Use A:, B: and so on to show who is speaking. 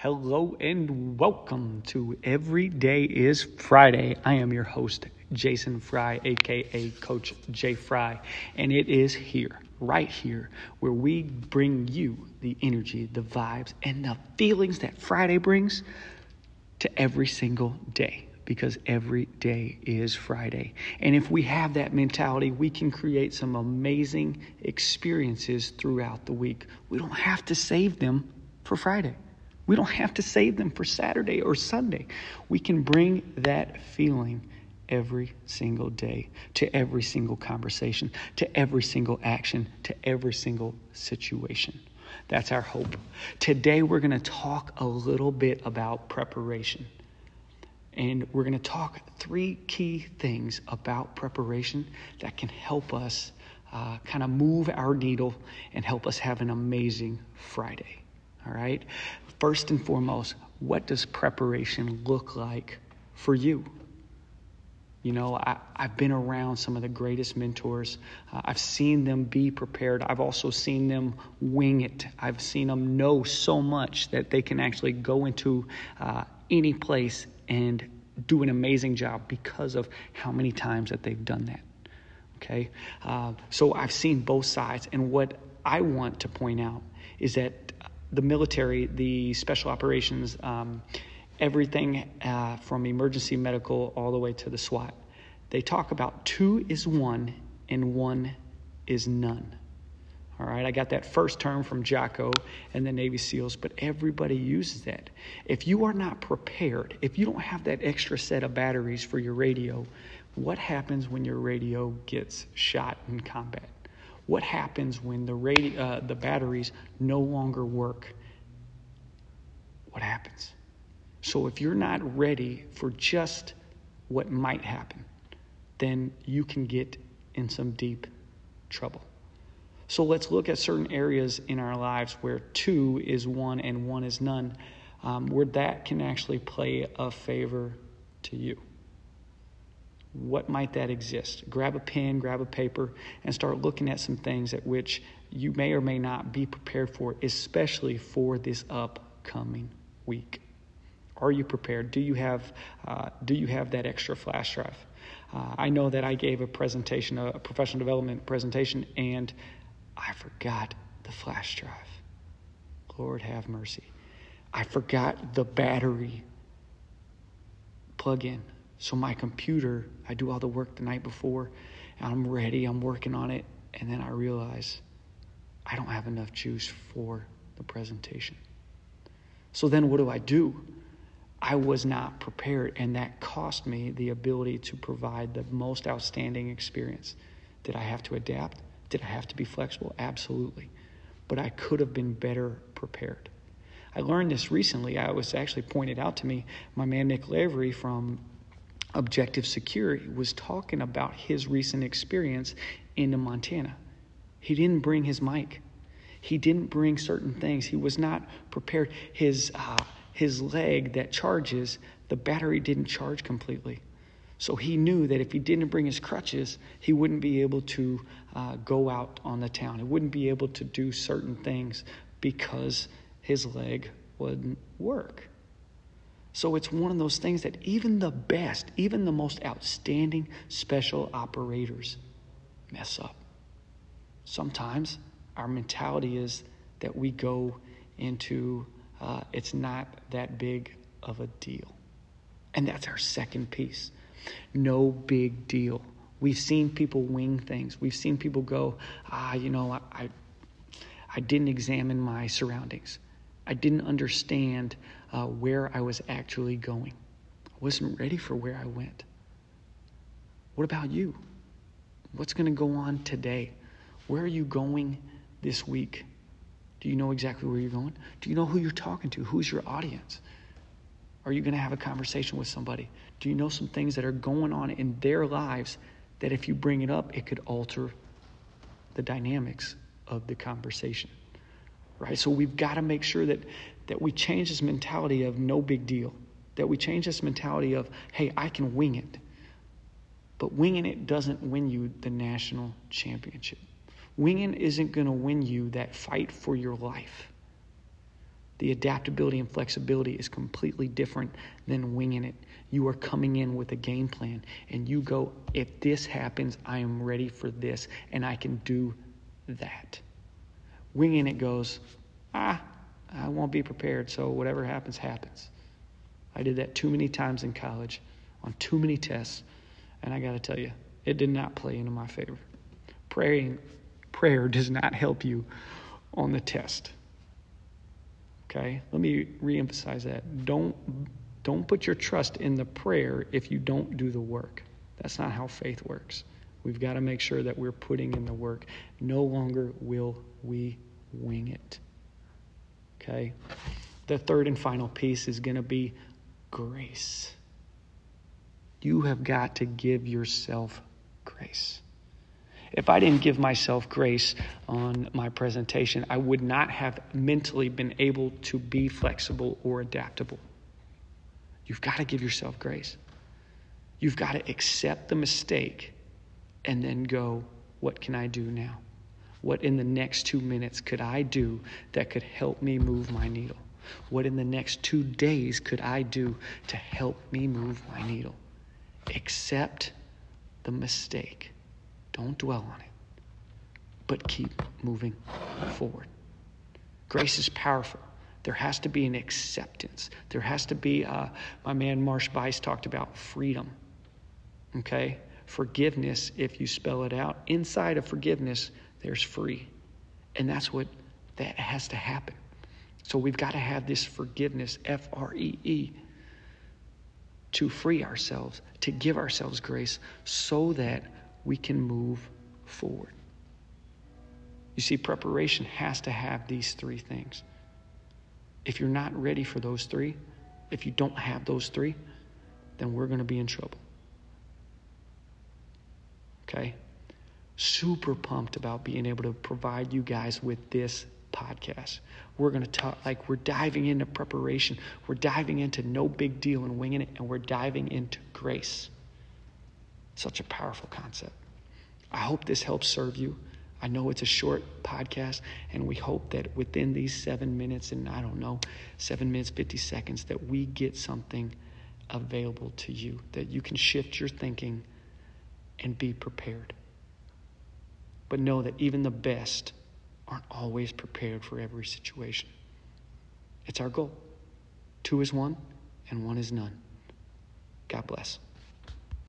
A: Hello and welcome to Every Day is Friday. I am your host, Jason Fry, aka Coach J Fry, and it is here, right here, where we bring you the energy, the vibes, and the feelings that Friday brings to every single day because every day is Friday. And if we have that mentality, we can create some amazing experiences throughout the week. We don't have to save them for Friday. We don't have to save them for Saturday or Sunday. We can bring that feeling every single day to every single conversation, to every single action, to every single situation. That's our hope. Today, we're going to talk a little bit about preparation. And we're going to talk three key things about preparation that can help us uh, kind of move our needle and help us have an amazing Friday. All right? First and foremost, what does preparation look like for you? You know, I, have been around some of the greatest mentors. Uh, I've seen them be prepared. I've also seen them wing it. I've seen them know so much that they can actually go into uh, any place and do an amazing job because of how many times that they've done that. Okay? Uh, so I've seen both sides. And what I want to point out is that the military, the special operations, um, everything uh, from emergency medical all the way to the SWAT, they talk about two is one and one is none. All right, I got that first term from Jocko and the Navy SEALs, but everybody uses that. If you are not prepared, if you don't have that extra set of batteries for your radio, what happens when your radio gets shot in combat? What happens when the, radio, uh, the batteries no longer work? What happens? So if you're not ready for just what might happen, then you can get in some deep trouble. So let's look at certain areas in our lives where two is one and one is none, um, where that can actually play a favor to you what might that exist? Grab a pen, grab a paper, and start looking at some things at which you may or may not be prepared for, especially for this upcoming week. Are you prepared? Do you have, uh, do you have that extra flash drive? Uh, I know that I gave a presentation, a professional development presentation, and I forgot the flash drive. Lord have mercy. I forgot the battery plug in. So my computer, I do all the work the night before, and I'm ready, I'm working on it, and then I realize I don't have enough juice for the presentation. So then what do I do? I was not prepared, and that cost me the ability to provide the most outstanding experience. Did I have to adapt? Did I have to be flexible? Absolutely. But I could have been better prepared. I learned this recently. I was actually pointed out to me. My man Nick Lavery from Objective Security was talking about his recent experience in Montana. He didn't bring his mic. He didn't bring certain things. He was not prepared. His uh, his leg that charges, the battery didn't charge completely. So he knew that if he didn't bring his crutches, he wouldn't be able to uh, go out on the town. He wouldn't be able to do certain things because his leg wouldn't work. So it's one of those things that even the best, even the most outstanding special operators mess up. Sometimes our mentality is that we go into uh, it's not that big of a deal. And that's our second piece. No big deal. We've seen people wing things. We've seen people go, ah, you know, I, I, I didn't examine my surroundings. I didn't understand uh, where I was actually going. I wasn't ready for where I went. What about you? What's going to go on today? Where are you going this week? Do you know exactly where you're going? Do you know who you're talking to? Who's your audience? Are you going to have a conversation with somebody? Do you know some things that are going on in their lives that if you bring it up, it could alter the dynamics of the conversation? Right? So we've got to make sure that that we change this mentality of no big deal, that we change this mentality of, hey, I can wing it. But winging it doesn't win you the national championship. Winging isn't going to win you that fight for your life. The adaptability and flexibility is completely different than winging it. You are coming in with a game plan and you go, if this happens, I am ready for this and I can do that. Winging it goes, ah, I won't be prepared, so whatever happens, happens. I did that too many times in college on too many tests, and I got to tell you, it did not play into my favor. Praying, prayer does not help you on the test. Okay? Let me reemphasize that. Don't don't put your trust in the prayer if you don't do the work. That's not how faith works. We've got to make sure that we're putting in the work. No longer will we wing it. Okay? The third and final piece is going to be grace. You have got to give yourself grace. If I didn't give myself grace on my presentation, I would not have mentally been able to be flexible or adaptable. You've got to give yourself grace. You've got to accept the mistake and then go, what can I do now? What in the next two minutes could I do that could help me move my needle? What in the next two days could I do to help me move my needle? Accept the mistake. Don't dwell on it, but keep moving forward. Grace is powerful. There has to be an acceptance. There has to be, uh, my man Marsh Bice talked about freedom. Okay? Forgiveness, if you spell it out, inside of forgiveness, there's free. And that's what that has to happen. So we've got to have this forgiveness, F R E E, to free ourselves, to give ourselves grace so that we can move forward. You see, preparation has to have these three things. If you're not ready for those three, if you don't have those three, then we're going to be in trouble. Okay? Super pumped about being able to provide you guys with this podcast. We're going to talk, like, we're diving into preparation. We're diving into no big deal and winging it, and we're diving into grace. Such a powerful concept. I hope this helps serve you. I know it's a short podcast, and we hope that within these seven minutes, and I don't know, seven minutes, 50 seconds, that we get something available to you, that you can shift your thinking and be prepared. But know that even the best aren't always prepared for every situation. It's our goal. Two is one, and one is none. God bless.